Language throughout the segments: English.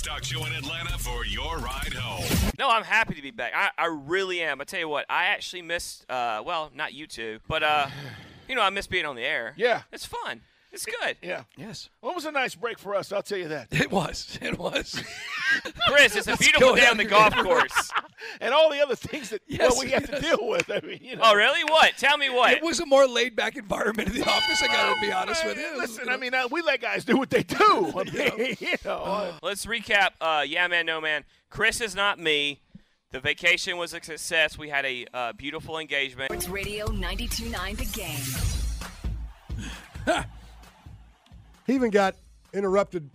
One talk show in Atlanta for your ride home. No, I'm happy to be back. I, I really am. I tell you what, I actually missed, uh, well, not you two, but, uh, you know, I miss being on the air. Yeah. It's fun. It's good. Yeah. Yes. Well, it was a nice break for us, I'll tell you that. It was. It was. Chris, it's a beautiful go day on the golf course. And all the other things that Yes, well, we have to deal with. I mean, you know. Oh, really? What? Tell me what. it was a more laid back environment in the office, I got to be honest with you. Hey, was, Listen, you know, I mean, uh, we let guys do what they do. I mean, you know. uh, Let's recap. Uh, yeah, man, no, man. Chris is not me. The vacation was a success. We had a uh, beautiful engagement. Sports Radio 92.9 The Game. He even got interrupted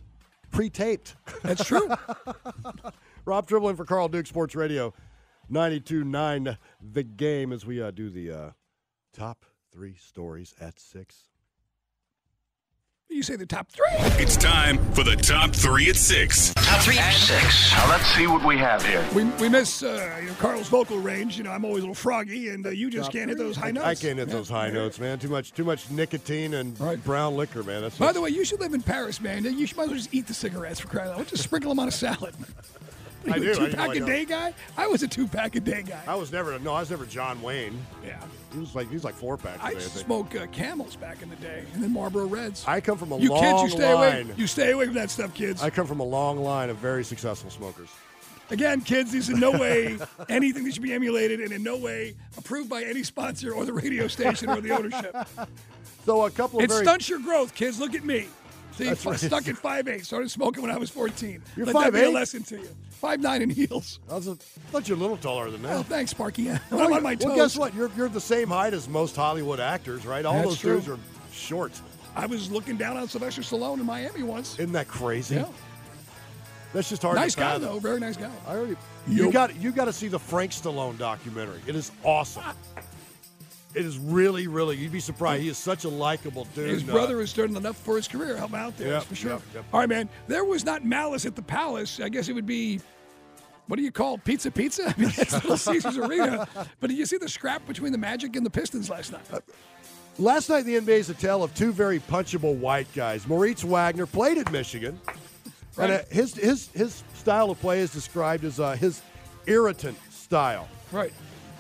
pre-taped. That's true. Rob Dribbling for Carl Duke Sports Radio 92.9 The Game as we uh, do the uh, top three stories at six. You say the top three. It's time for the top three at 6. Top three at six. Now let's see what we have here. We, we miss uh, you know, Carl's vocal range. You know, I'm always a little froggy, and uh, you just can't hit those high notes. I can't hit those high notes, man. Too much, too much nicotine and Right. brown liquor, man. That's By the way, you should live in Paris, man. You should might as well just eat the cigarettes for crying out loud. Just sprinkle them on a salad. I You do. A I two pack a a- day guy. I was a two pack a day guy. I was never no, I was never John Wayne. yeah. He was like he was like four packs. a I day, used to think. smoke uh, Camels back in the day, and then Marlboro Reds. I come from a you long kids, you stay away. You stay away from that stuff, kids. I come from a long line of very successful smokers. Again, kids, these in no way anything that should be emulated, and in no way approved by any sponsor or the radio station or the ownership. So a couple of It very stunts your growth, kids. Look at me. See, That's right. stuck at 5'8", started smoking when I was 14. You're Let that be a lesson to you. 5'9", in heels. I was a, thought you're a little taller than that. Oh, thanks, Sparky. When I'm on my toes. Well, guess what? You're you're the same height as most Hollywood actors, right? All That's those true. dudes are short. I was looking down on Sylvester Stallone in Miami once. Isn't that crazy? Yeah. That's just hard. Nice to guy, though. Very nice guy. I already. You got you got to see the Frank Stallone documentary. It is awesome. It is really, really. You'd be surprised. He is such a likable dude. His Uh, brother is doing enough for his career. Help him out there, Yep, that's for sure. yep, yep. All right, man. There was not malice at the Palace. I guess it would be, what do you call it? pizza pizza? I mean, that's Little Caesars Arena. But did you see the scrap between the Magic and the Pistons last night? Last night, the NBA is a tale of two very punchable white guys. Moritz Wagner played at Michigan, and uh, his his his style of play is described as uh, his irritant style. Right.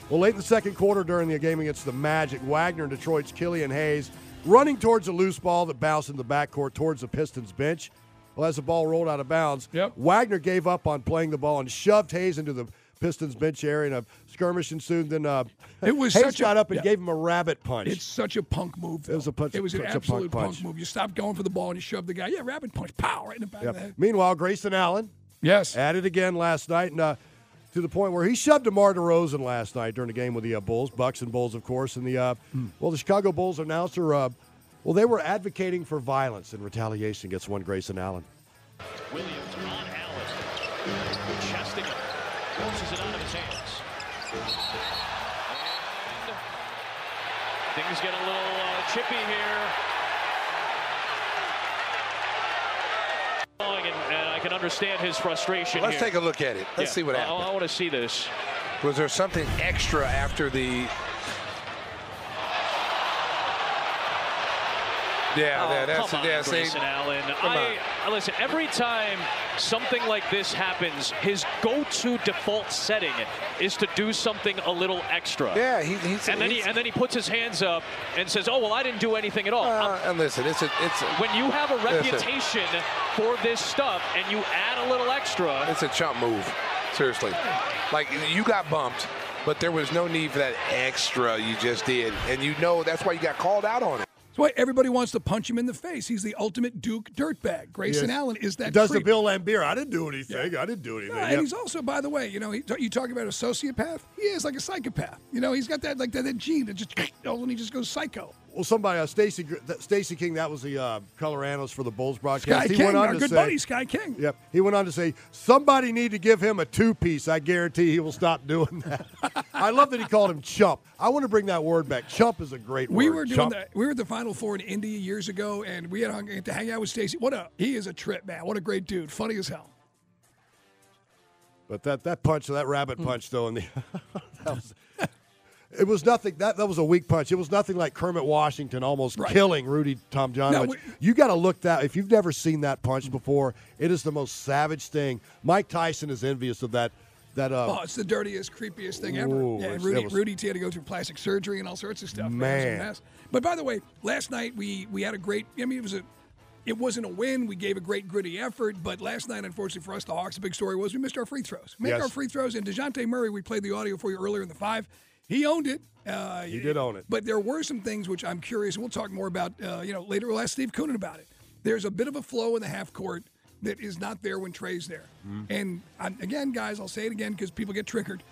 Well, late in the second quarter during the game against the Magic, Wagner and Detroit's Killian Hayes running towards a loose ball that bounced in the backcourt towards the Pistons bench. Well, as the ball rolled out of bounds, Yep. Wagner gave up on playing the ball and shoved Hayes into the Pistons bench area, and a skirmish ensued. Then uh, It was Hayes such a- up and yeah. gave him a rabbit punch. It's such a punk move. Though. It was a punch- It was an absolute punk, punch. move. You stop going for the ball and you shove the guy. Yeah, rapid punch. Pow! Right in the back Yep. of the head. Meanwhile, Grayson Allen Yes. at it again last night, and uh, to the point where he shoved DeMar DeRozan last night during the game with the uh, Bulls, Bucks and Bulls, of course. And the uh, Hmm. well, the Chicago Bulls announcer, uh, well, they were advocating for violence in retaliation against one Grayson Allen. Williams on Allen. Chesting. Forces it out of his hands. And things get a little uh, chippy here. And, and I can understand his frustration Let's here. take a look at it. Let's Yeah, see what I- happened. I, want to see this. Was there something extra after the? Yeah, Oh, yeah, that's come on, yeah. Grayson Allen. come I, I- listen. Every time something like this happens, his go-to default setting is to do something a little extra. yeah, he, he's And then he and then he puts his hands up and says, "Oh well, I didn't do anything at all." uh, and listen, it's a, it's a, when you have a Listen. reputation for this stuff and you add a little extra, it's a chump move. Seriously, like you got bumped. but there was no need for that extra you just did, and you know that's why you got called out on it. That's why everybody wants to punch him in the face. He's the ultimate Duke dirtbag. Grayson Yes. Allen is that. Does the. Bill Laimbeer? I didn't do anything. I didn't do anything. Yeah, and he's also, by the way, you know, he, you talk about a sociopath. He is like a psychopath. You know, he's got that like that, that gene that just all of he just goes psycho. Well, somebody, uh, Stacey, Stacey King, that was the uh, color analyst for the Bulls broadcast. Sky he King, went on our to good say, buddy Sky King. Yep. He went on to say, somebody need to give him a two piece. I guarantee he will stop doing that. I love that he called him chump. I want to bring that word back. Chump is a great We word. were doing Chump. that. We were at the Final Four in Indy years ago, and we had to hang out with Stacey. What a he is a trip, man. What a great dude. Funny as hell. But that, that punch, that Hmm. rabbit punch, though, in the. was, it was nothing. That, that was a weak punch. It was nothing like Kermit Washington almost Right. killing Rudy Tom John. we- you got to look that. If you've never seen that punch before, it is the most savage thing. Mike Tyson is envious of that. That uh, Oh, it's the dirtiest, creepiest thing ever. Ooh, yeah, Rudy, was- Rudy T had to go through plastic surgery and all sorts of stuff. A Man. But by the way, last night we we had a great. I mean, it was a. It wasn't a win. We gave a great gritty effort, but last night, unfortunately for us, the Hawks, the big story was we missed our free throws. Make Yes. our free throws, and Dejounte Murray, we played the audio for you earlier in the five. He owned it. Uh, He did own it. But there were some things which I'm curious, and we'll talk more about. Uh, you know, later. We'll ask Steve Coonan about it. There's a bit of a flow in the half court that is not there when Trae's there. And um, again, guys, I'll say it again because people get triggered.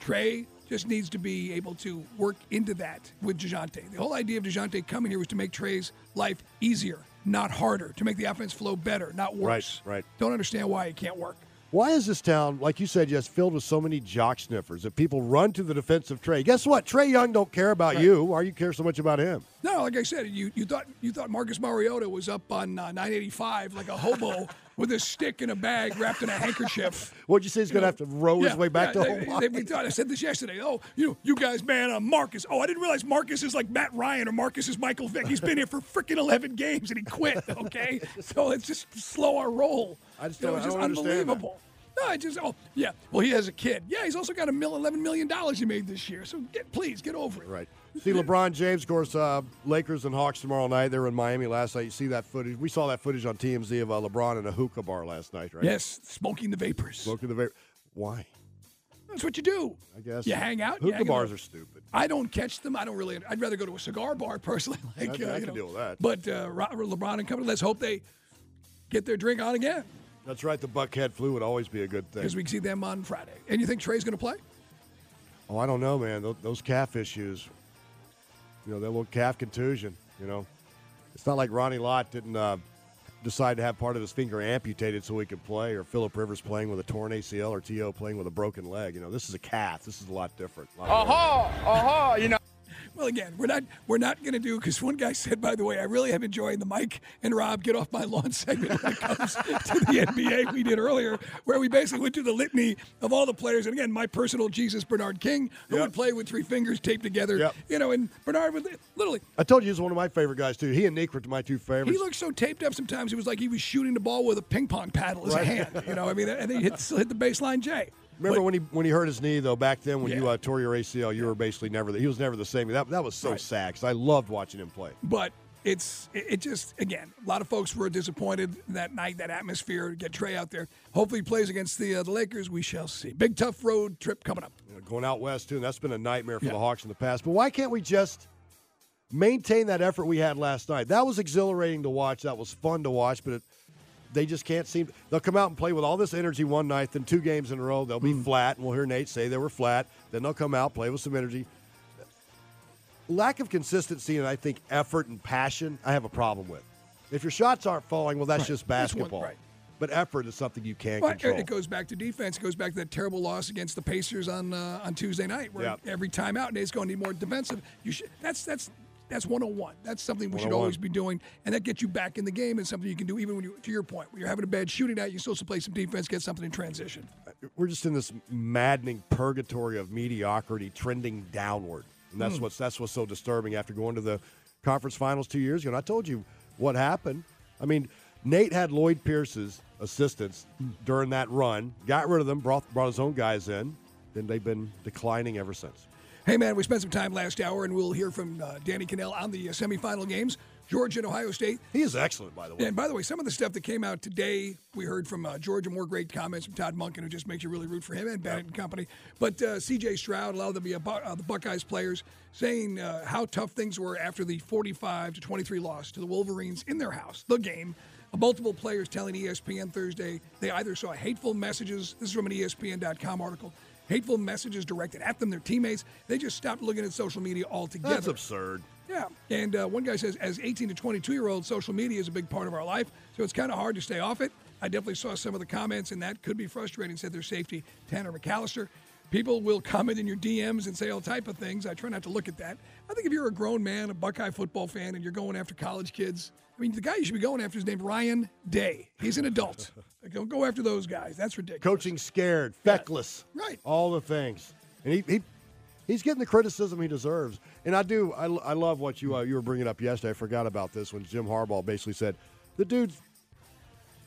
Trae just needs to be able to work into that with DeJounte. The whole idea of DeJounte coming here was to make Trae's life easier, not harder, to make the offense flow better, not worse. Right, right. Don't understand why it can't work. Why is this town, like you said, just filled with so many jock sniffers that people run to the defense of Trae? Guess what? Trae Young don't care about you. Why do you care so much about him? No, like I said, you, you thought you thought Marcus Mariota was up on uh, 985 like a hobo with a stick in a bag wrapped in a handkerchief. What'd you say he's going to have to row his way back yeah, to they- home? they- we thought, I said this yesterday. Oh, you you guys, man, uh, Marcus. Oh, I didn't realize Marcus is like Matt Ryan or Marcus is Michael Vick. He's been here for freaking 11 games and he quit. Okay, so let's just slow our roll. I just You know, don't- it's I just don't understand that. unbelievable. No, I just oh yeah. Well, he has a kid. Yeah, he's also got a mil, 11 million dollars he made this year. So get please get over it. Right. See LeBron James, of course, uh, Lakers and Hawks tomorrow night. They were in Miami last night. You see that footage? We saw that footage on TMZ of uh, LeBron in a hookah bar last night, right? Yes, smoking the vapors. Smoking the vapor. Why? That's what you do. I guess. You hang out. Hookah hang bars out. are stupid. I don't catch them. I don't really. I'd rather go to a cigar bar personally. Like I- I uh, you can know. deal with that. But uh, Ro- LeBron and company. Let's hope they get their drink on again That's right. The Buckhead flu would always be a good thing. because we can see them on Friday. And you think Trae's going to play? Oh, I don't know, man. Those, those calf issues. You know, that little calf contusion. You know, it's not like Ronnie Lott didn't uh, decide to have part of his finger amputated so he could play, or Philip Rivers playing with a torn ACL, or T.O. playing with a broken leg. You know, this is a calf. This is a lot different. A lot more- Aha, aha, you know. Well, again, we're not we're not going to do because one guy said, by the way, I really am enjoying the Mike and Rob get off my lawn segment when it comes to the NBA we did earlier, where we basically went through the litany of all the players. And again, my personal Jesus Bernard King, who Yep. would play with three fingers taped together. Yep. You know, and Bernard would literally I told you he's one of my favorite guys too. He and Nick were my two favorites. He looked so taped up sometimes. It was like he was shooting the ball with a ping pong paddle as a hand. You know, I mean, and then he hit, hit the baseline J. Remember But- when he when he hurt his knee though? Back then, when you uh, tore your ACL, you were basically never. The, he was never the same. That that was so Right. sad because I loved watching him play. But it's it, just again a lot of folks were disappointed that night, that atmosphere. To get Trae out there. Hopefully, he plays against the uh, the Lakers. We shall see. Big tough road trip coming up. You know, going out west too, and that's been a nightmare for Yeah. the Hawks in the past. But why can't we just maintain that effort we had last night? That was exhilarating to watch. That was fun to watch, but it, they just can't seem. They'll come out and play with all this energy one night, then two games in a row they'll be Hmm. flat, and we'll hear Nate say they were flat. Then they'll come out play with some energy. Lack of consistency and I think effort and passion, I have a problem with. If your shots aren't falling, well, that's Right. just That's one- basketball. right. But effort is something you can't Well, control. it goes back to defense. It goes back to that terrible loss against the Pacers on uh, on Tuesday night, where Yeah. every time out, Nate's going to need more defensive. You should. That's that's that's 101. That's something we should always be doing, and that gets you back in the game. And something you can do even when you, to your point, when you're having a bad shooting night, you still have to play some defense, get something in transition. we're just in this maddening purgatory of mediocrity trending downward. And that's Hmm. what's that's what's so disturbing after going to the conference finals two years ago. And I told you what happened. I mean, Nate had Lloyd Pierce's assistants during that run, got rid of them, brought brought his own guys in. Then they've been declining ever since. Hey, man, we spent some time last hour, and we'll hear from uh, Danny Kanell on the uh, semifinal games. Georgia and Ohio State. He is excellent, by the way. And by the way, some of the stuff that came out today, we heard from uh, Georgia, more great comments from Todd Monken, who just makes you really root for him and Bennett and company. But uh, C.J. Stroud, a lot of the, uh, the Buckeyes players, saying uh, how tough things were after the 45 to 23 loss to the Wolverines in their house, the game. Multiple players telling ESPN Thursday they either saw hateful messages. This is from an ESPN.com article. Hateful messages directed at them, their teammates. They just stopped looking at social media altogether. That's absurd. Yeah. And uh, one guy says, as 18 to 22 year olds, social media is a big part of our life, so it's kind of hard to stay off it. I definitely saw some of the comments, and that could be frustrating, said their safety, Tanner McCalister. People will comment in your DMs and say all type of things. I try not to look at that. I think if you're a grown man, a Buckeye football fan, and you're going after college kids, I mean, the guy you should be going after is named Ryan Day. He's an adult. Don't go after those guys. That's ridiculous. Coaching scared, feckless. Right. All the things. And he, he he's getting the criticism he deserves. And I do, I, I love what you uh, you were bringing up yesterday. I forgot about this when Jim Harbaugh basically said, the dude's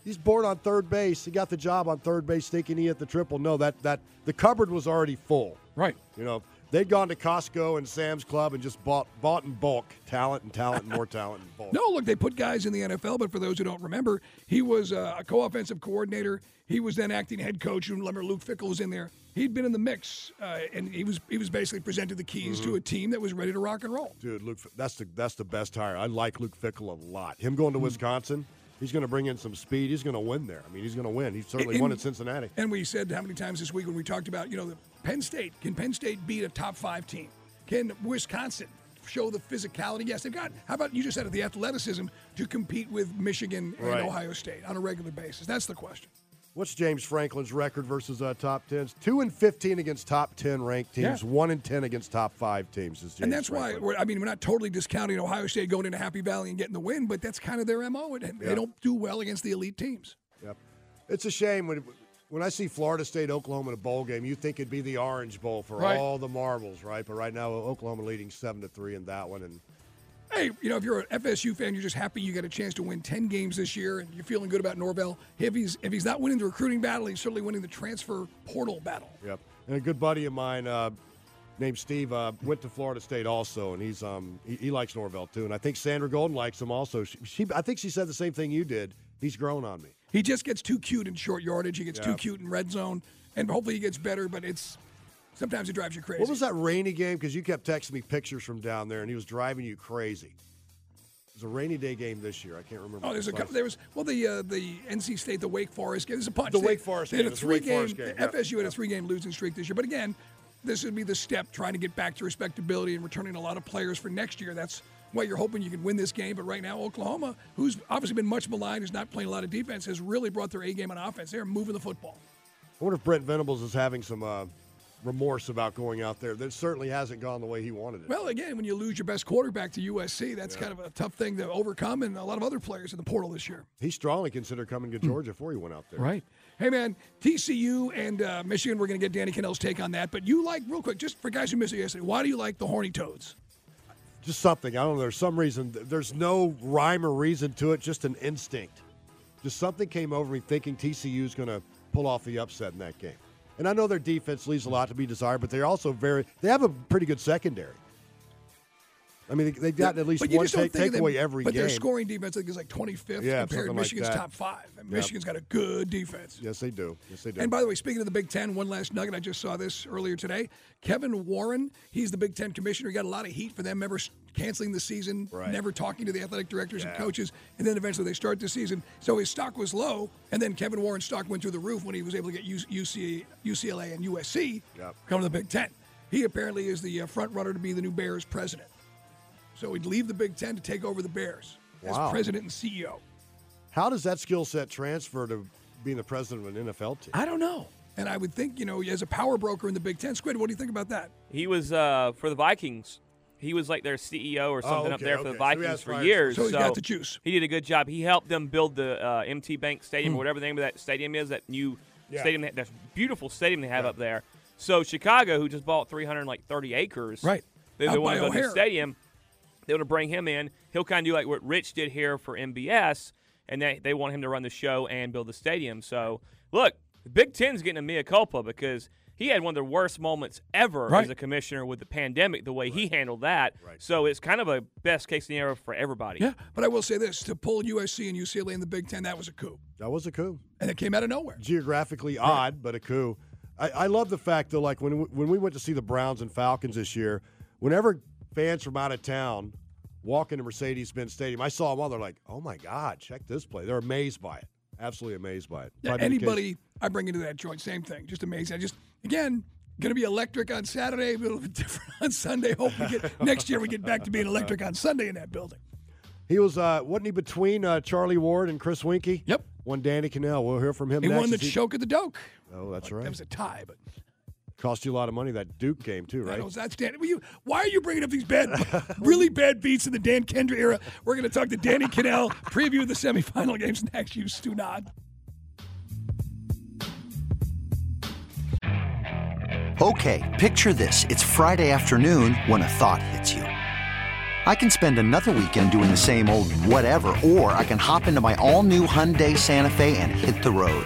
he's bored on third base. He got the job on third base thinking he hit the triple. No, that that the cupboard was already full. Right. You know, they'd gone to Costco and Sam's Club and just bought bought in bulk talent and talent and more talent in bulk. No, look, they put guys in the NFL, but for those who don't remember, he was uh, a co-offensive coordinator. He was then acting head coach. You remember Luke Fickell was in there. He'd been in the mix, uh, and he was he was basically presented the keys to a team that was ready to rock and roll. Dude, Luke, that's the that's the best hire. I like Luke Fickell a lot. Him going to Wisconsin, he's going to bring in some speed. He's going to win there. I mean, he's going to win. He certainly And- won at Cincinnati. And we said how many times this week when we talked about you know the Penn State can Penn State beat a top five team? Can Wisconsin show the physicality? Yes, they've got. How about you just said it, the athleticism to compete with Michigan and Right. Ohio State on a regular basis? That's the question. What's James Franklin's record versus uh, top tens? Two and fifteen against top ten ranked teams. Yeah. One and ten against top five teams. And that's Franklin. why I mean we're not totally discounting Ohio State going into Happy Valley and getting the win, but that's kind of their mo. They don't do well against the elite teams. Yep. It's a shame when when I see Florida State Oklahoma in a bowl game. You think it'd be the Orange Bowl for Right. all the marbles, right? But right now Oklahoma leading seven to three in that one, and Hey, you know, if you're an FSU fan, you're just happy you got a chance to win 10 games this year and you're feeling good about Norvell. If he's if he's not winning the recruiting battle, he's certainly winning the transfer portal battle. Yep. And a good buddy of mine uh, named Steve uh, went to Florida State also, and he's um he, he likes Norvell too, and I think Sandra Golden likes him also. She, she I think she said the same thing you did. He's grown on me. He just gets too cute in short yardage. He gets too cute in red zone, and hopefully he gets better. But it's sometimes it drives you crazy. What was that rainy game? Because you kept texting me pictures from down there, and he was driving you crazy. It was a rainy day game this year. I can't remember. Oh, there's a couple. There was well the uh, the NC State, the Wake Forest game. There's a bunch. The They- Wake Forest They had game. a three Wake game. Forest game. FSU had a three game losing streak this year. But again, this would be the step trying to get back to respectability and returning a lot of players for next year. That's why you're hoping you can win this game. But right now, Oklahoma, who's obviously been much maligned, who's not playing a lot of defense, has really brought their A game on offense. They're moving the football. I wonder if Brent Venables is having some uh, remorse about going out there. That certainly hasn't gone the way he wanted it. Well, again, when you lose your best quarterback to USC, that's kind of a tough thing to overcome, and a lot of other players in the portal this year. He strongly considered coming to Georgia before he went out there. Right. Hey, man, TCU and uh, Michigan, we're going to get Danny Kanell's take on that. But you like, real quick, just for guys who missed it yesterday, why do you like the Horny Toads? Just something. I don't know. There's some reason. There's no rhyme or reason to it. Just an instinct. Just something came over me thinking TCU is going to pull off the upset in that game. And I know their defense leaves a lot to be desired, but they're also very. They have a pretty good secondary. I mean, they, they've gotten at least one take, think of them- takeaway every But game. their scoring defense, I think, is like 25th Yeah, compared to something like Michigan's top five. And Yep. Michigan's got a good defense. Yes, they do. Yes, they do. And by the way, speaking of the Big Ten, one last nugget. I just saw this earlier today. Kevin Warren, he's the Big Ten commissioner. He got a lot of heat for them ever canceling the season, Right. never talking to the athletic directors and coaches, and then eventually they start the season. So his stock was low, and then Kevin Warren's stock went through the roof when he was able to get UC, UCLA and USC Yep. come to the Big Ten. He apparently is the uh, front runner to be the new Bears president. So he'd leave the Big Ten to take over the Bears Wow. as president and CEO. How does that skill set transfer to being the president of an NFL team? I don't know. And I would think, you know, as a power broker in the Big Ten, Squid, what do you think about that? He was uh, for the Vikings. He was like their CEO or something up okay, there for okay. the Vikings has for fire- years. So he's got the juice. He did a good job. He helped them build the uh, MT Bank Stadium or whatever the name of that stadium is. That new Yeah. stadium, that, that beautiful stadium they have up there. So Chicago, who just bought 330 acres, Right. They, Out they want by to build a new stadium. They want to bring him in. He'll kind of do like what Rich did here for MBS, and they they want him to run the show and build the stadium. So look, the Big Ten's getting a mea culpa because he had one of the worst moments ever Right. as a commissioner with the pandemic. The way he handled that. So it's kind of a best case scenario for everybody. Yeah, but I will say this: to pull USC and UCLA in the Big Ten, that was a coup, That was a coup. and it came out of nowhere. Geographically odd, but a coup. I, I love the fact though, like when when we went to see the Browns and Falcons this year, whenever fans from out of town walk into Mercedes-Benz Stadium, I saw them all. They're like, "Oh my God, check this play!" They're amazed by it. Absolutely amazed by it. Yeah, Might be the case- anybody I bring into that joint, same thing. Just amazing. I just again going to be electric on Saturday, a little bit different on Sunday. Hope we get next year we get back to being electric on Sunday in that building. He was, uh, wasn't he between uh, Charlie Ward and Chris Weinke? Yep. One Danny Kanell. We'll hear from him He next. won the he- choke at the Doak. Oh, that's right. That was a tie, but Cost you a lot of money that Duke game too, right? that was outstanding. Well, you, why are you bringing up these bad, really bad beats in the Dan Kendra era? We're going to talk to Danny Kanell, preview the semifinal games next. You Stu Nod. Okay, picture this. It's Friday afternoon when a thought hits you. I can spend another weekend doing the same old whatever, or I can hop into my all new Hyundai Santa Fe and hit the road.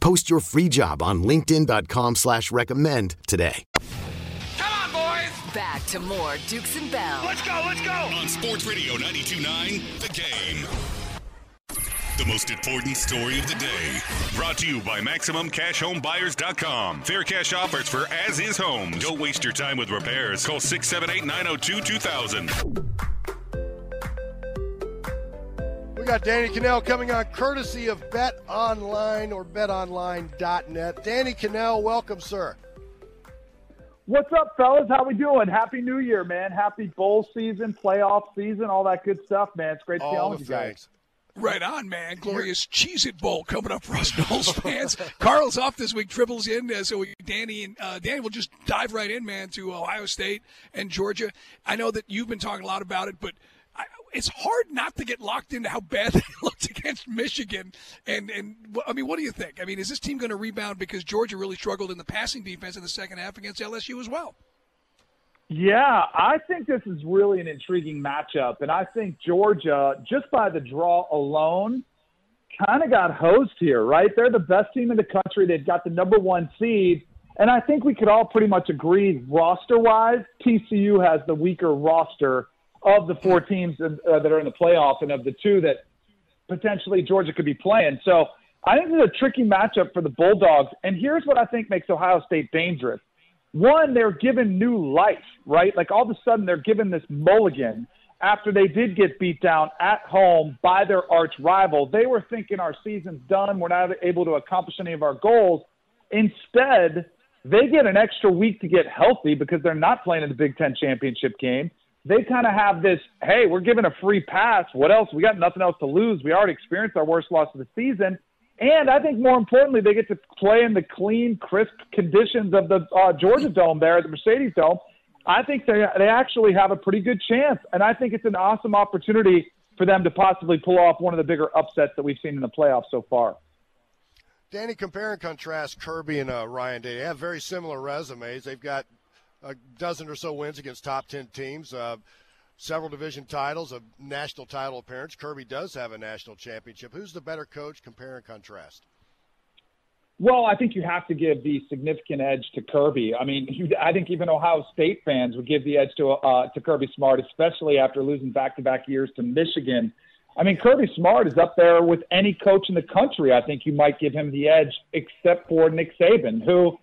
Post your free job on linkedin.com slash recommend today. Come on, boys! Back to more Dukes and Bell. Let's go, let's go. On Sports Radio 92.9, The Game. The most important story of the day. Brought to you by MaximumCashHomeBuyers.com. Fair cash offers for as is homes. Don't waste your time with repairs. Call 678 902 2000. We got Danny Kanell coming on courtesy of Bet Online or betonline.net. Danny Kanell, welcome, sir. What's up, fellas? How we doing? Happy New Year, man. Happy bowl season, playoff season, all that good stuff, man. It's great to be All on with you guys. Right on, man. Glorious Cheez It Bowl coming up for us Noles fans. Carl's off this week, triples in. Uh, so we, Danny and uh, Danny will just dive right in, man, to Ohio State and Georgia. I know that you've been talking a lot about it, but I, it's hard not to get locked into how bad they looked against Michigan. And, and I mean, what do you think? I mean, is this team going to rebound because Georgia really struggled in the passing defense in the second half against LSU as well? Yeah, I think this is really an intriguing matchup, and I think Georgia, just by the draw alone, kind of got hosed here. Right? They're the best team in the country. They've got the number one seed, and I think we could all pretty much agree, roster-wise, TCU has the weaker roster of the four teams uh, that are in the playoff, and of the two that potentially Georgia could be playing. So I think it's a tricky matchup for the Bulldogs. And here's what I think makes Ohio State dangerous. One, they're given new life, right? Like all of a sudden they're given this mulligan after they did get beat down at home by their arch rival. They were thinking our season's done. We're not able to accomplish any of our goals. Instead, they get an extra week to get healthy because they're not playing in the Big Ten championship game. They kind of have this, hey, we're given a free pass. What else? We got nothing else to lose. We already experienced our worst loss of the season. And I think more importantly, they get to play in the clean, crisp conditions of the uh, Georgia Dome there the Mercedes Dome. I think they they actually have a pretty good chance, and I think it's an awesome opportunity for them to possibly pull off one of the bigger upsets that we've seen in the playoffs so far. Danny, compare and contrast Kirby and uh, Ryan Day. They have very similar resumes. They've got a dozen or so wins against top 10 teams, uh, several division titles, a national title appearance. Kirby does have a national championship. Who's the better coach? Compare and contrast. Well, I think you have to give the significant edge to Kirby. I mean, I think even Ohio State fans would give the edge to uh, to Kirby Smart, especially after losing back-to-back years to Michigan. I mean, Kirby Smart is up there with any coach in the country. I think you might give him the edge, except for Nick Saban, who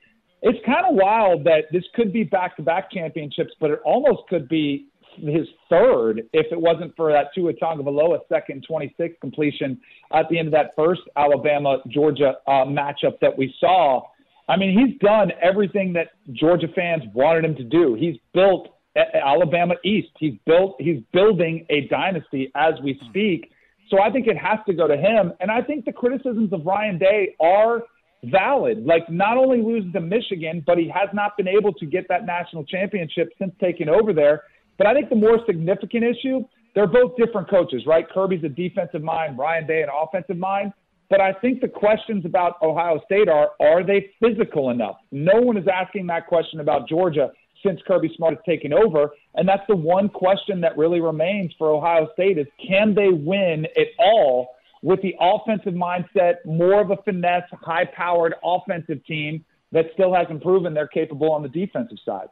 it's kind of wild that this could be back-to-back championships, but it almost could be his third if it wasn't for that Tua Tagovailoa second 26 completion at the end of that first Alabama Georgia uh, matchup that we saw. I mean, he's done everything that Georgia fans wanted him to do. He's built Alabama East. He's built. He's building a dynasty as we speak. So I think it has to go to him. And I think the criticisms of Ryan Day are valid. Like not only losing to Michigan, but he has not been able to get that national championship since taking over there. But I think the more significant issue, they're both different coaches, right? Kirby's a defensive mind, Ryan Day an offensive mind. But I think the questions about Ohio State are are they physical enough? No one is asking that question about Georgia since Kirby Smart has taken over. And that's the one question that really remains for Ohio State is can they win at all with the offensive mindset, more of a finesse, high powered offensive team that still hasn't proven they're capable on the defensive side.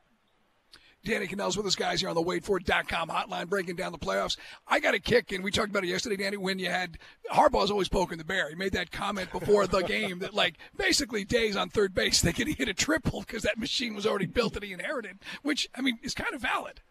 Danny Kanell's with us, guys, here on the waitfor.com hotline, breaking down the playoffs. I got a kick, and we talked about it yesterday, Danny, when you had Harbaugh's always poking the bear. He made that comment before the game that, like, basically days on third base, they could hit a triple because that machine was already built that he inherited, which, I mean, is kind of valid.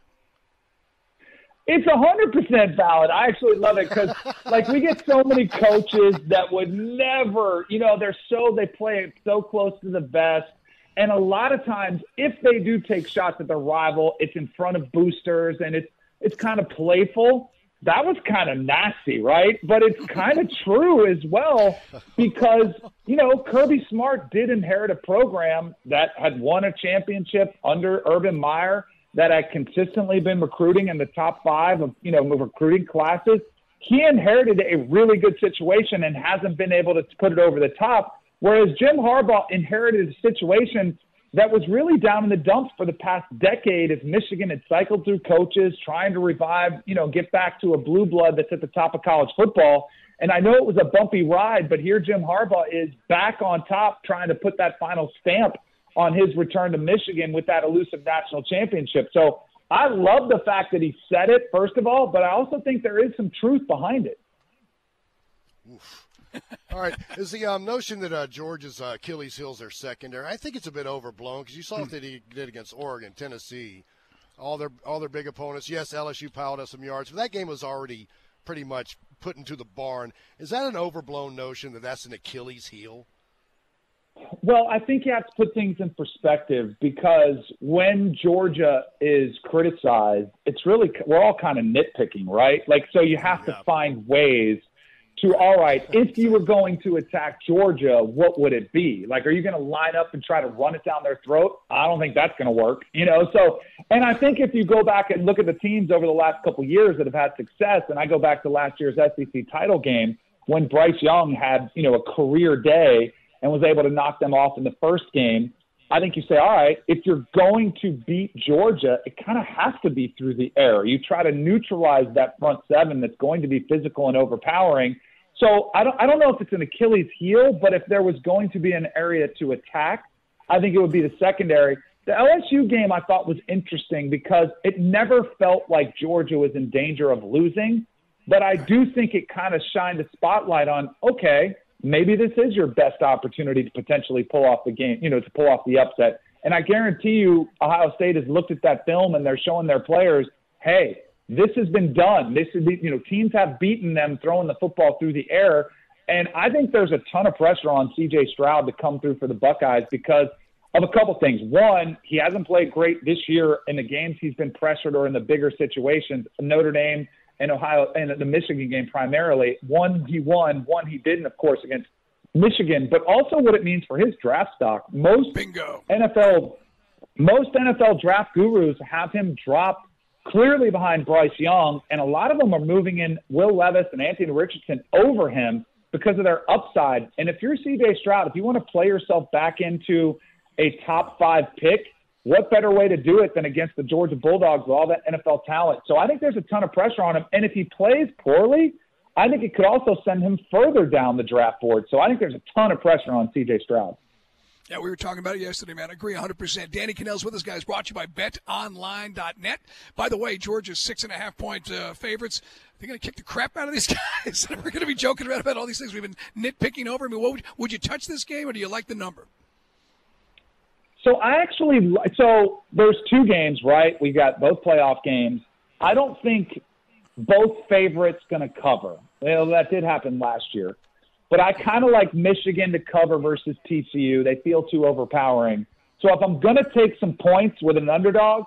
It's a hundred percent valid. I actually love it because, like, we get so many coaches that would never, you know, they're so they play it so close to the vest and a lot of times, if they do take shots at their rival, it's in front of boosters and it's it's kind of playful. That was kind of nasty, right? But it's kind of true as well because, you know, Kirby Smart did inherit a program that had won a championship under Urban Meyer, that had consistently been recruiting in the top five of, you know, recruiting classes. He inherited a really good situation and hasn't been able to put it over the top. Whereas Jim Harbaugh inherited a situation that was really down in the dumps for the past decade as Michigan had cycled through coaches trying to revive, you know, get back to a blue blood that's at the top of college football. And I know it was a bumpy ride, but here Jim Harbaugh is back on top trying to put that final stamp on his return to Michigan with that elusive national championship. So I love the fact that he said it, first of all, but I also think there is some truth behind it. Oof. All right, is the um, notion that uh, Georgia's uh, Achilles heels their secondary? I think it's a bit overblown because you saw what they did against Oregon, Tennessee, all their all their big opponents. Yes, LSU piled up some yards, but that game was already pretty much put into the barn. Is that an overblown notion that that's an Achilles heel? Well, I think you have to put things in perspective because when Georgia is criticized, it's really we're all kind of nitpicking, right? Like, so you have yeah. to find ways to all right, if you were going to attack Georgia, what would it be? Like, are you going to line up and try to run it down their throat? I don't think that's going to work, you know. So, and I think if you go back and look at the teams over the last couple of years that have had success, and I go back to last year's SEC title game when Bryce Young had, you know, a career day and was able to knock them off in the first game. I think you say, all right, if you're going to beat Georgia, it kind of has to be through the air. You try to neutralize that front seven that's going to be physical and overpowering. So I don't, I don't know if it's an Achilles heel, but if there was going to be an area to attack, I think it would be the secondary. The LSU game I thought was interesting because it never felt like Georgia was in danger of losing, but I do think it kind of shined a spotlight on, okay, maybe this is your best opportunity to potentially pull off the game, you know, to pull off the upset. And I guarantee you, Ohio State has looked at that film and they're showing their players, hey, this has been done. This is, you know, teams have beaten them throwing the football through the air. And I think there's a ton of pressure on CJ Stroud to come through for the Buckeyes because of a couple things. One, he hasn't played great this year in the games he's been pressured or in the bigger situations. Notre Dame and Ohio and the Michigan game primarily. One he won, one he didn't, of course, against Michigan, but also what it means for his draft stock. Most Bingo. NFL most NFL draft gurus have him drop clearly behind Bryce Young, and a lot of them are moving in Will Levis and Anthony Richardson over him because of their upside. And if you're CJ Stroud, if you want to play yourself back into a top five pick, what better way to do it than against the Georgia Bulldogs with all that NFL talent? So I think there's a ton of pressure on him. And if he plays poorly, I think it could also send him further down the draft board. So I think there's a ton of pressure on CJ Stroud. Yeah, we were talking about it yesterday, man. I agree 100%. Danny Kanell's with us, guys. Brought to you by betonline.net. By the way, Georgia's six and a half point uh, favorites. They're going to kick the crap out of these guys. We're going to be joking around about all these things we've been nitpicking over. I mean, would, would you touch this game, or do you like the number? So I actually so there's two games, right? We've got both playoff games. I don't think both favorites going to cover. Well, that did happen last year, but I kind of like Michigan to cover versus TCU. They feel too overpowering. So if I'm going to take some points with an underdog,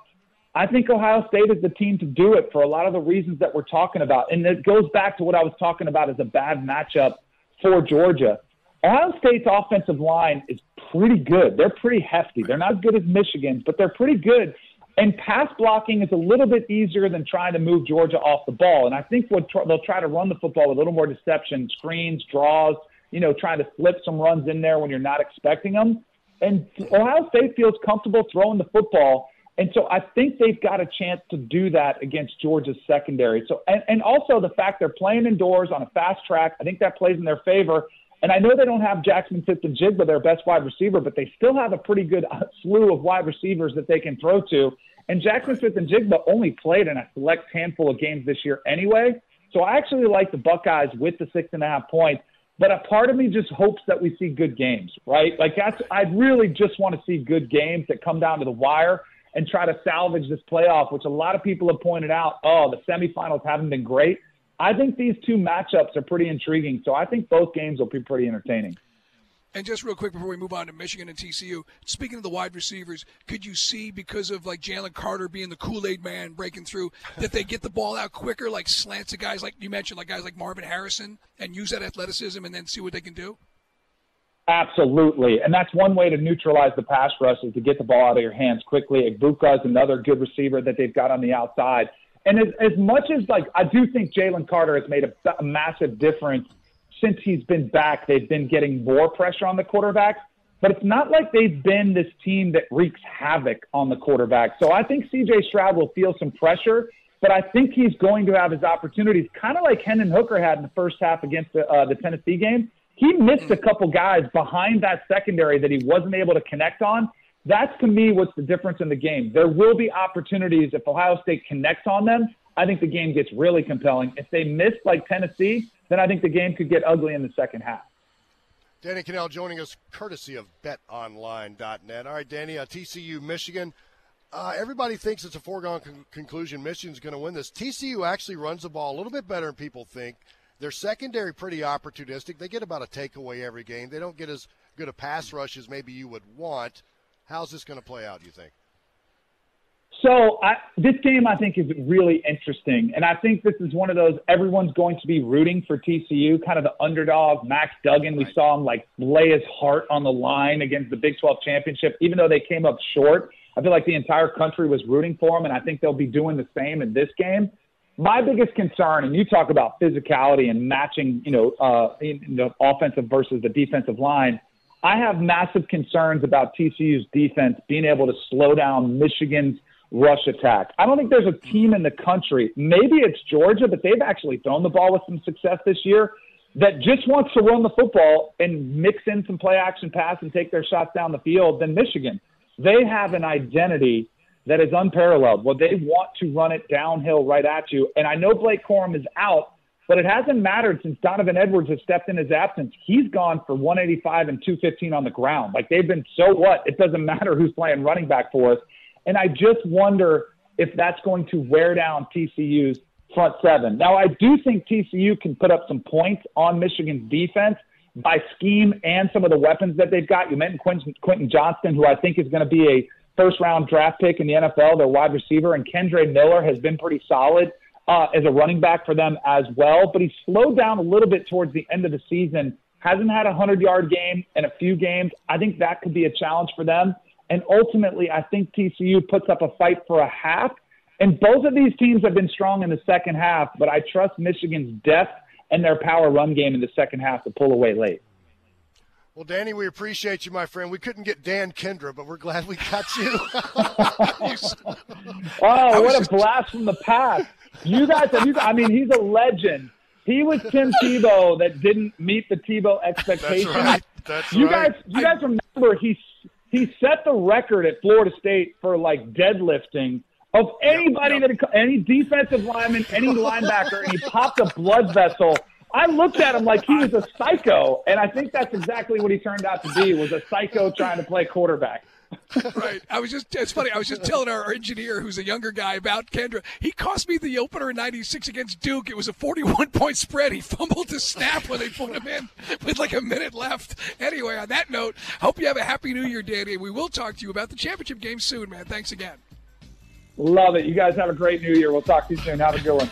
I think Ohio State is the team to do it for a lot of the reasons that we're talking about. And it goes back to what I was talking about as a bad matchup for Georgia. Ohio State's offensive line is pretty good. They're pretty hefty. They're not as good as Michigan's, but they're pretty good. And pass blocking is a little bit easier than trying to move Georgia off the ball. And I think what they'll try to run the football with a little more deception, screens, draws, you know, trying to flip some runs in there when you're not expecting them. And Ohio State feels comfortable throwing the football. And so I think they've got a chance to do that against Georgia's secondary. So and, and also the fact they're playing indoors on a fast track, I think that plays in their favor. And I know they don't have Jackson Smith-Njigba, their best wide receiver, but they still have a pretty good uh, slew of wide receivers that they can throw to. And Jackson Smith-Njigba only played in a select handful of games this year anyway. So I actually like the Buckeyes with the six and a half points. But a part of me just hopes that we see good games, right? Like that's I really just want to see good games that come down to the wire and try to salvage this playoff, which a lot of people have pointed out, oh, the semifinals haven't been great. I think these two matchups are pretty intriguing. So I think both games will be pretty entertaining. And just real quick before we move on to Michigan and TCU, speaking of the wide receivers, could you see because of like Jalen Carter being the Kool Aid man breaking through that they get the ball out quicker, like slants to guys like you mentioned, like guys like Marvin Harrison, and use that athleticism and then see what they can do? Absolutely, and that's one way to neutralize the pass rush is to get the ball out of your hands quickly. Egbuka is another good receiver that they've got on the outside. And as, as much as like I do think Jalen Carter has made a, a massive difference since he's been back, they've been getting more pressure on the quarterback. But it's not like they've been this team that wreaks havoc on the quarterback. So I think CJ Stroud will feel some pressure, but I think he's going to have his opportunities, kind of like Hendon Hooker had in the first half against the, uh, the Tennessee game. He missed a couple guys behind that secondary that he wasn't able to connect on. That's to me what's the difference in the game. There will be opportunities if Ohio State connects on them. I think the game gets really compelling. If they miss like Tennessee, then I think the game could get ugly in the second half. Danny Kanell joining us courtesy of betonline.net. All right, Danny, uh, TCU, Michigan. Uh, everybody thinks it's a foregone con- conclusion Michigan's going to win this. TCU actually runs the ball a little bit better than people think. Their secondary pretty opportunistic. They get about a takeaway every game. They don't get as good a pass rush as maybe you would want. How's this going to play out, do you think? So I, this game, I think, is really interesting, and I think this is one of those everyone's going to be rooting for TCU, kind of the underdog. Max Duggan, we saw him like lay his heart on the line against the Big 12 championship, even though they came up short. I feel like the entire country was rooting for him, and I think they'll be doing the same in this game. My biggest concern, and you talk about physicality and matching, you know, uh, in the offensive versus the defensive line. I have massive concerns about TCU's defense being able to slow down Michigan's rush attack. I don't think there's a team in the country, maybe it's Georgia, but they've actually thrown the ball with some success this year that just wants to run the football and mix in some play action pass and take their shots down the field than Michigan. They have an identity that is unparalleled. Well, they want to run it downhill right at you. And I know Blake Corum is out, but it hasn't mattered since Donovan Edwards has stepped in his absence. He's gone for 185 and 215 on the ground. Like they've been so what? It doesn't matter who's playing running back for us. And I just wonder if that's going to wear down TCU's front seven. Now, I do think TCU can put up some points on Michigan's defense by scheme and some of the weapons that they've got. You mentioned Quentin, Quentin Johnston, who I think is going to be a first round draft pick in the NFL, their wide receiver, and Kendre Miller has been pretty solid uh, as a running back for them as well. But he slowed down a little bit towards the end of the season. Hasn't had a 100 yard game in a few games. I think that could be a challenge for them. And ultimately, I think TCU puts up a fight for a half. And both of these teams have been strong in the second half, but I trust Michigan's depth and their power run game in the second half to pull away late. Well, Danny, we appreciate you, my friend. We couldn't get Dan Kendra, but we're glad we got you. oh, what a blast from the past! You guys, have you, I mean, he's a legend. He was Tim Tebow that didn't meet the Tebow expectations. That's right. That's you right. guys, you guys remember he he set the record at Florida State for like deadlifting of anybody that any defensive lineman, any linebacker, and he popped a blood vessel. I looked at him like he was a psycho, and I think that's exactly what he turned out to be was a psycho trying to play quarterback. right. I was just, it's funny. I was just telling our engineer, who's a younger guy, about Kendra. He cost me the opener in 96 against Duke. It was a 41 point spread. He fumbled the snap when they put him in with like a minute left. Anyway, on that note, hope you have a happy new year, Danny. We will talk to you about the championship game soon, man. Thanks again. Love it. You guys have a great new year. We'll talk to you soon. Have a good one.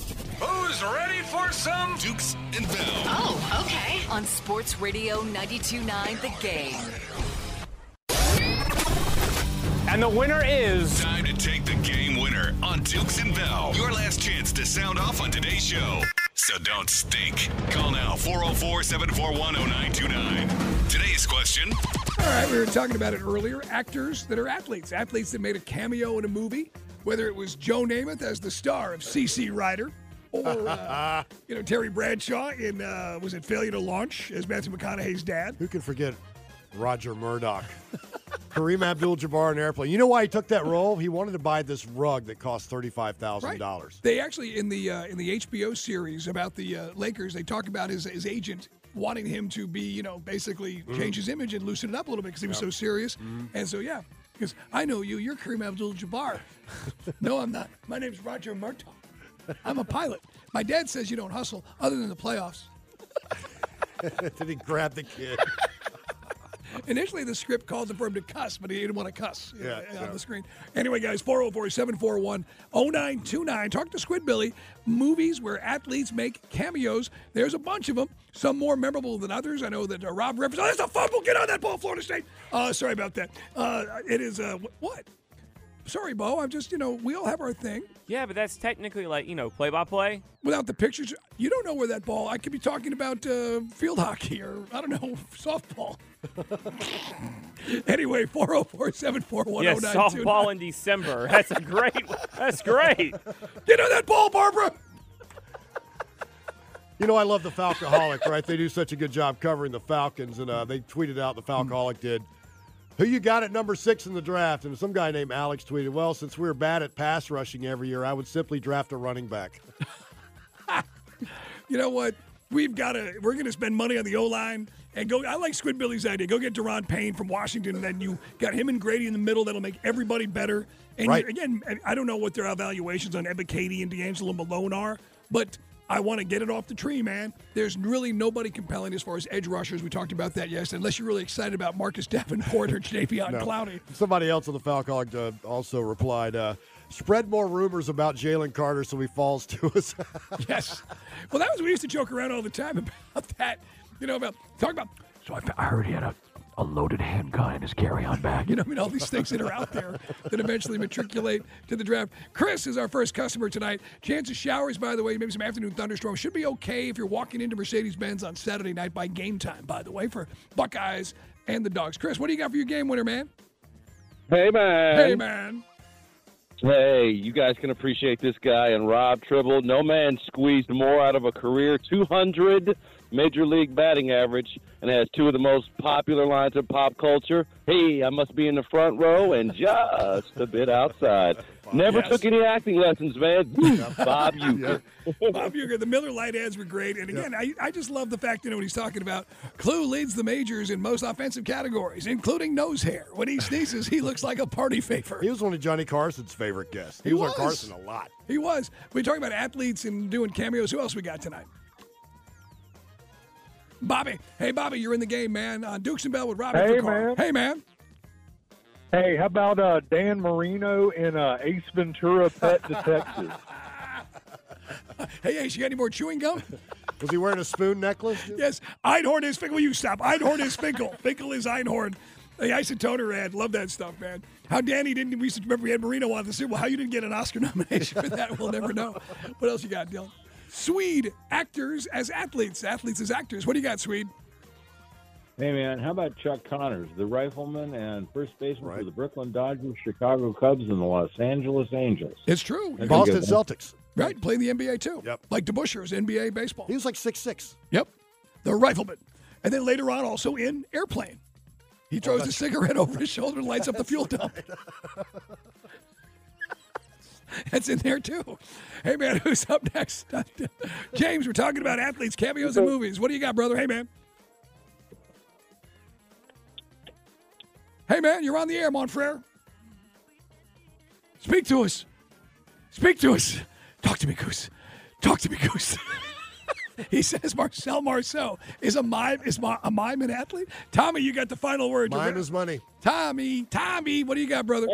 Who's ready for some Dukes and Bell? Oh, okay. On Sports Radio 92.9 The Game. And the winner is. Time to take the game winner on Dukes and Bell. Your last chance to sound off on today's show. So don't stink. Call now 404 741 0929. Today's question All right, we were talking about it earlier. Actors that are athletes, athletes that made a cameo in a movie, whether it was Joe Namath as the star of CC Rider, or uh, you know Terry Bradshaw in uh, was it Failure to Launch as Matthew McConaughey's dad. Who can forget Roger Murdock? Kareem Abdul-Jabbar in Airplane. You know why he took that role? He wanted to buy this rug that cost thirty-five thousand dollars. They actually in the uh, in the HBO series about the uh, Lakers, they talk about his his agent wanting him to be you know basically Mhm. change his image and loosen it up a little bit because he was Yeah. so serious. Mhm. And so yeah, because I know you, you're Kareem Abdul-Jabbar. no, I'm not. My name's Roger Murdock. I'm a pilot. My dad says you don't hustle other than the playoffs. Did he grab the kid? Initially, the script called for him to cuss, but he didn't want to cuss uh, Yeah, on yeah. the screen. Anyway, guys, 404 741 0929. Talk to Squidbilly. Movies where athletes make cameos. There's a bunch of them, some more memorable than others. I know that uh, Rob referenced, oh, there's a fumble. Get on that ball, Florida State. Uh, sorry about that. Uh, it is, uh, what? Sorry, Bo. I'm just, you know, we all have our thing. Yeah, but that's technically like, you know, play by play. Without the pictures, you don't know where that ball. I could be talking about uh, field hockey or I don't know softball. anyway, 404 741 Yeah, softball in December. That's a great. That's great. Get on that ball, Barbara. You know, I love the Falcoholic, right? They do such a good job covering the Falcons, and uh, they tweeted out the Falcoholic did. Who you got at number six in the draft? And some guy named Alex tweeted, "Well, since we're bad at pass rushing every year, I would simply draft a running back." You know what? We've got to. We're going to spend money on the O line and go. I like Squidbilly's idea. Go get Daron Payne from Washington, and then you got him and Grady in the middle. That'll make everybody better. And Right. again, I don't know what their evaluations on Ebiketie and DeAngelo Malone are, but I want to get it off the tree, man. There's really nobody compelling as far as edge rushers. We talked about that yesterday. Unless you're really excited about Marcus Davenport or Jadeveon No. Clowney. Somebody else on the Falcon uh, also replied, uh, "Spread more rumors about Jalen Carter so he falls to us." yes. Well, that was we used to joke around all the time about that. You know about talk about. So I, I heard he had a, a loaded handgun in his carry-on bag. You know, I mean, all these things that are out there that eventually matriculate to the draft. Chris is our first customer tonight. Chance of showers, by the way, maybe some afternoon thunderstorms. Should be okay if you're walking into Mercedes-Benz on Saturday night by game time. By the way, for Buckeyes and the Dogs. Chris, what do you got for your game winner, man? Hey man. Hey, man. Hey, you guys can appreciate this guy and Rob Tribble. No man squeezed more out of a career 200 major league batting average and has two of the most popular lines of pop culture. Hey, I must be in the front row and just a bit outside. Never Yes. took any acting lessons, man. Bob Uecker. Bob Uecker, the Miller Lite ads were great. And again, I, I just love the fact, you know, what he's talking about. Clue leads the majors in most offensive categories, including nose hair. When he sneezes, he looks like a party favor. He was one of Johnny Carson's favorite guests. He, He was, was. on Carson a lot. He was. We talking about athletes and doing cameos. Who else we got tonight? Bobby. Hey, Bobby, you're in the game, man. On Dukes and Bell with Robbie Hey, Carr. man. Hey, man. Hey, how about uh, Dan Marino in uh, Ace Ventura Pet Detective? Hey, Ace, you got any more chewing gum? Was he wearing a spoon necklace? yes. Einhorn is Finkel. Will you stop? Einhorn is Finkel. Finkel is Einhorn. The isotoner ad. Love that stuff, man. How Danny didn't, we used to remember we had Marino on the Super Bowl. How you didn't get an Oscar nomination for that, we'll never know. What else you got, Dylan? Swede, actors as athletes, athletes as actors. What do you got, Swede? Hey man, how about Chuck Connors, the rifleman and first baseman for the Brooklyn Dodgers, Chicago Cubs, and the Los Angeles Angels? It's true. That's Boston a good one. Celtics. Right, play the NBA too. Yep. Like DeBusschere's NBA baseball. He was like six six. Yep. The rifleman. And then later on also in Airplane. He oh, throws a cigarette over his shoulder and lights up the fuel dump. That's in there too. Hey man, who's up next? James, we're talking about athletes, cameos, and movies. What do you got, brother? Hey man. Hey man, you're on the air, Monfrere. Speak to us. Speak to us. Talk to me, Goose. Talk to me, Goose. he says Marcel Marceau is a mime is ma- a mime an athlete. Tommy, you got the final word. Mime is money. Tommy, Tommy, what do you got, brother?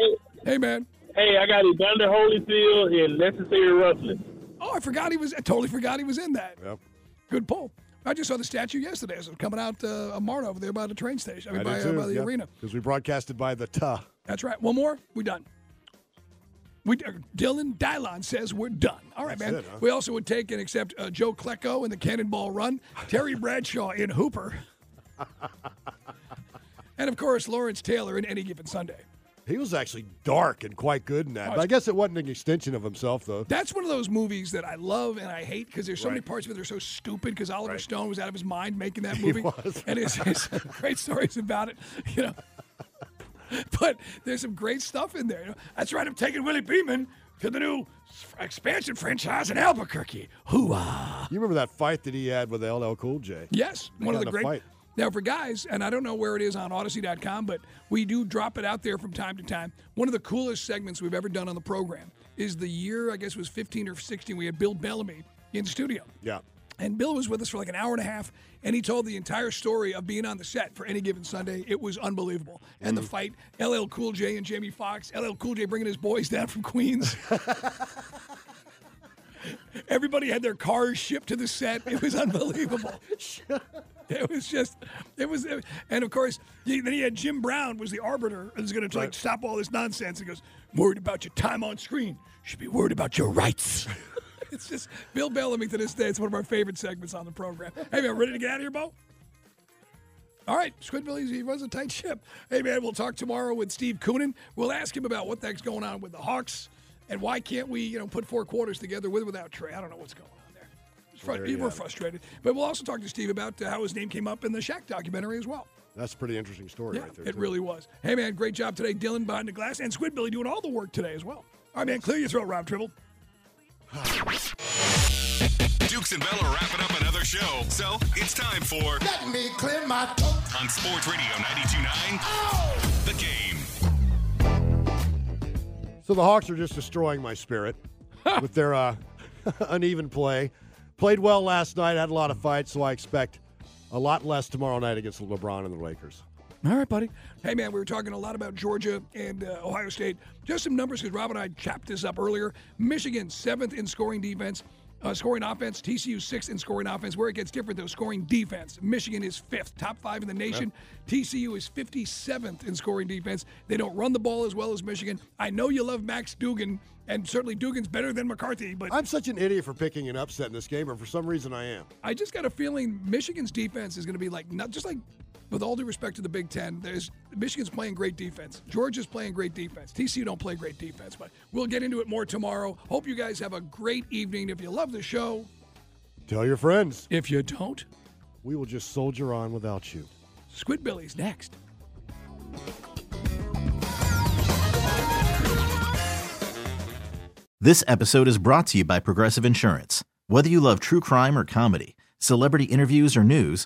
Hey, man. Hey, I got Evander Holyfield in Necessary Roughness. Oh, I forgot he was. I totally forgot he was in that. Yep. Good pull. I just saw the statue yesterday. It was coming out uh, a mart over there by the train station. I mean, by, uh, by the arena. Because we broadcasted by the Ta. That's right. One more. We done. We uh, Dylan Dylon says we're done. All right, That's man. it, huh? We also would take and accept uh, Joe Klecko in the Cannonball Run, Terry Bradshaw in Hooper, and of course Lawrence Taylor in Any Given Sunday. He was actually dark and quite good in that. Oh, but I guess it wasn't an extension of himself, though. That's one of those movies that I love and I hate because there's so many parts of it that are so stupid because Oliver Right. Stone was out of his mind making that He movie. was. And it's, it's great stories about it, you know. But there's some great stuff in there. you know. That's right, I'm taking Willie Beamen to the new expansion franchise in Albuquerque. Hoo-ah. You remember that fight that he had with LL Cool J? Yes, They one of the great. fight. Now, for guys, and I don't know where it is on Audacy.com, but we do drop it out there from time to time. One of the coolest segments we've ever done on the program is the year, I guess it was 15 or 16, we had Bill Bellamy in studio. Yeah. And Bill was with us for like an hour and a half, and he told the entire story of being on the set for any given Sunday. It was unbelievable. And the mm-hmm. fight, LL Cool J and Jamie Foxx, LL Cool J bringing his boys down from Queens. Everybody had their cars shipped to the set. It was unbelievable. It was just, it was, and of course, he- then he had Jim Brown was the arbiter and was going to like stop all this nonsense. He goes, worried about your time on screen, should be worried about your rights. it's just Bill Bellamy to this day. It's one of our favorite segments on the program. Hey man, ready to get out of here, Bo? All right, Squidbilly, he runs a tight ship. Hey man, we'll talk tomorrow with Steve Koonin. We'll ask him about what the heck's going on with the Hawks and why can't we, you know, put four quarters together with or without Trae. I don't know what's going on there. Fr- you we're have it. frustrated, but we'll also talk to Steve about uh, how his name came up in the Shaq documentary as well. That's a pretty interesting story Yeah, right there. it too. really was. Hey man, great job today, Dylan behind the glass, and Squidbilly doing all the work today as well. All right, man, clear your throat, Rob Tribble. Dukes and Bell are wrapping up another show, so it's time for Let me clear my throat. on Sports Radio 92.9 The Game. So the Hawks are just destroying my spirit with their uh, uneven play. Played well last night, had a lot of fights, so I expect a lot less tomorrow night against LeBron and the Lakers. All right, buddy. Hey, man, we were talking a lot about Georgia and uh, Ohio State. Just some numbers because Rob and I chopped this up earlier. Michigan, seventh in scoring defense, uh, scoring offense. TCU, sixth in scoring offense. Where it gets different, though, scoring defense. Michigan is fifth, top five in the nation. TCU is 57th in scoring defense. They don't run the ball as well as Michigan. I know you love Max Duggan, and certainly Duggan's better than McCarthy, but I'm such an idiot for picking an upset in this game, or for some reason I am. I just got a feeling Michigan's defense is going to be like not just like with all due respect to the Big Ten. There's Michigan's playing great defense. Georgia's playing great defense. TCU don't play great defense, but we'll get into it more tomorrow. Hope you guys have a great evening. If you love the show, Tell your friends. if you don't, We will just soldier on without you. Squidbillies next. This episode is brought to you by Progressive Insurance. Whether you love true crime or comedy, celebrity interviews or news,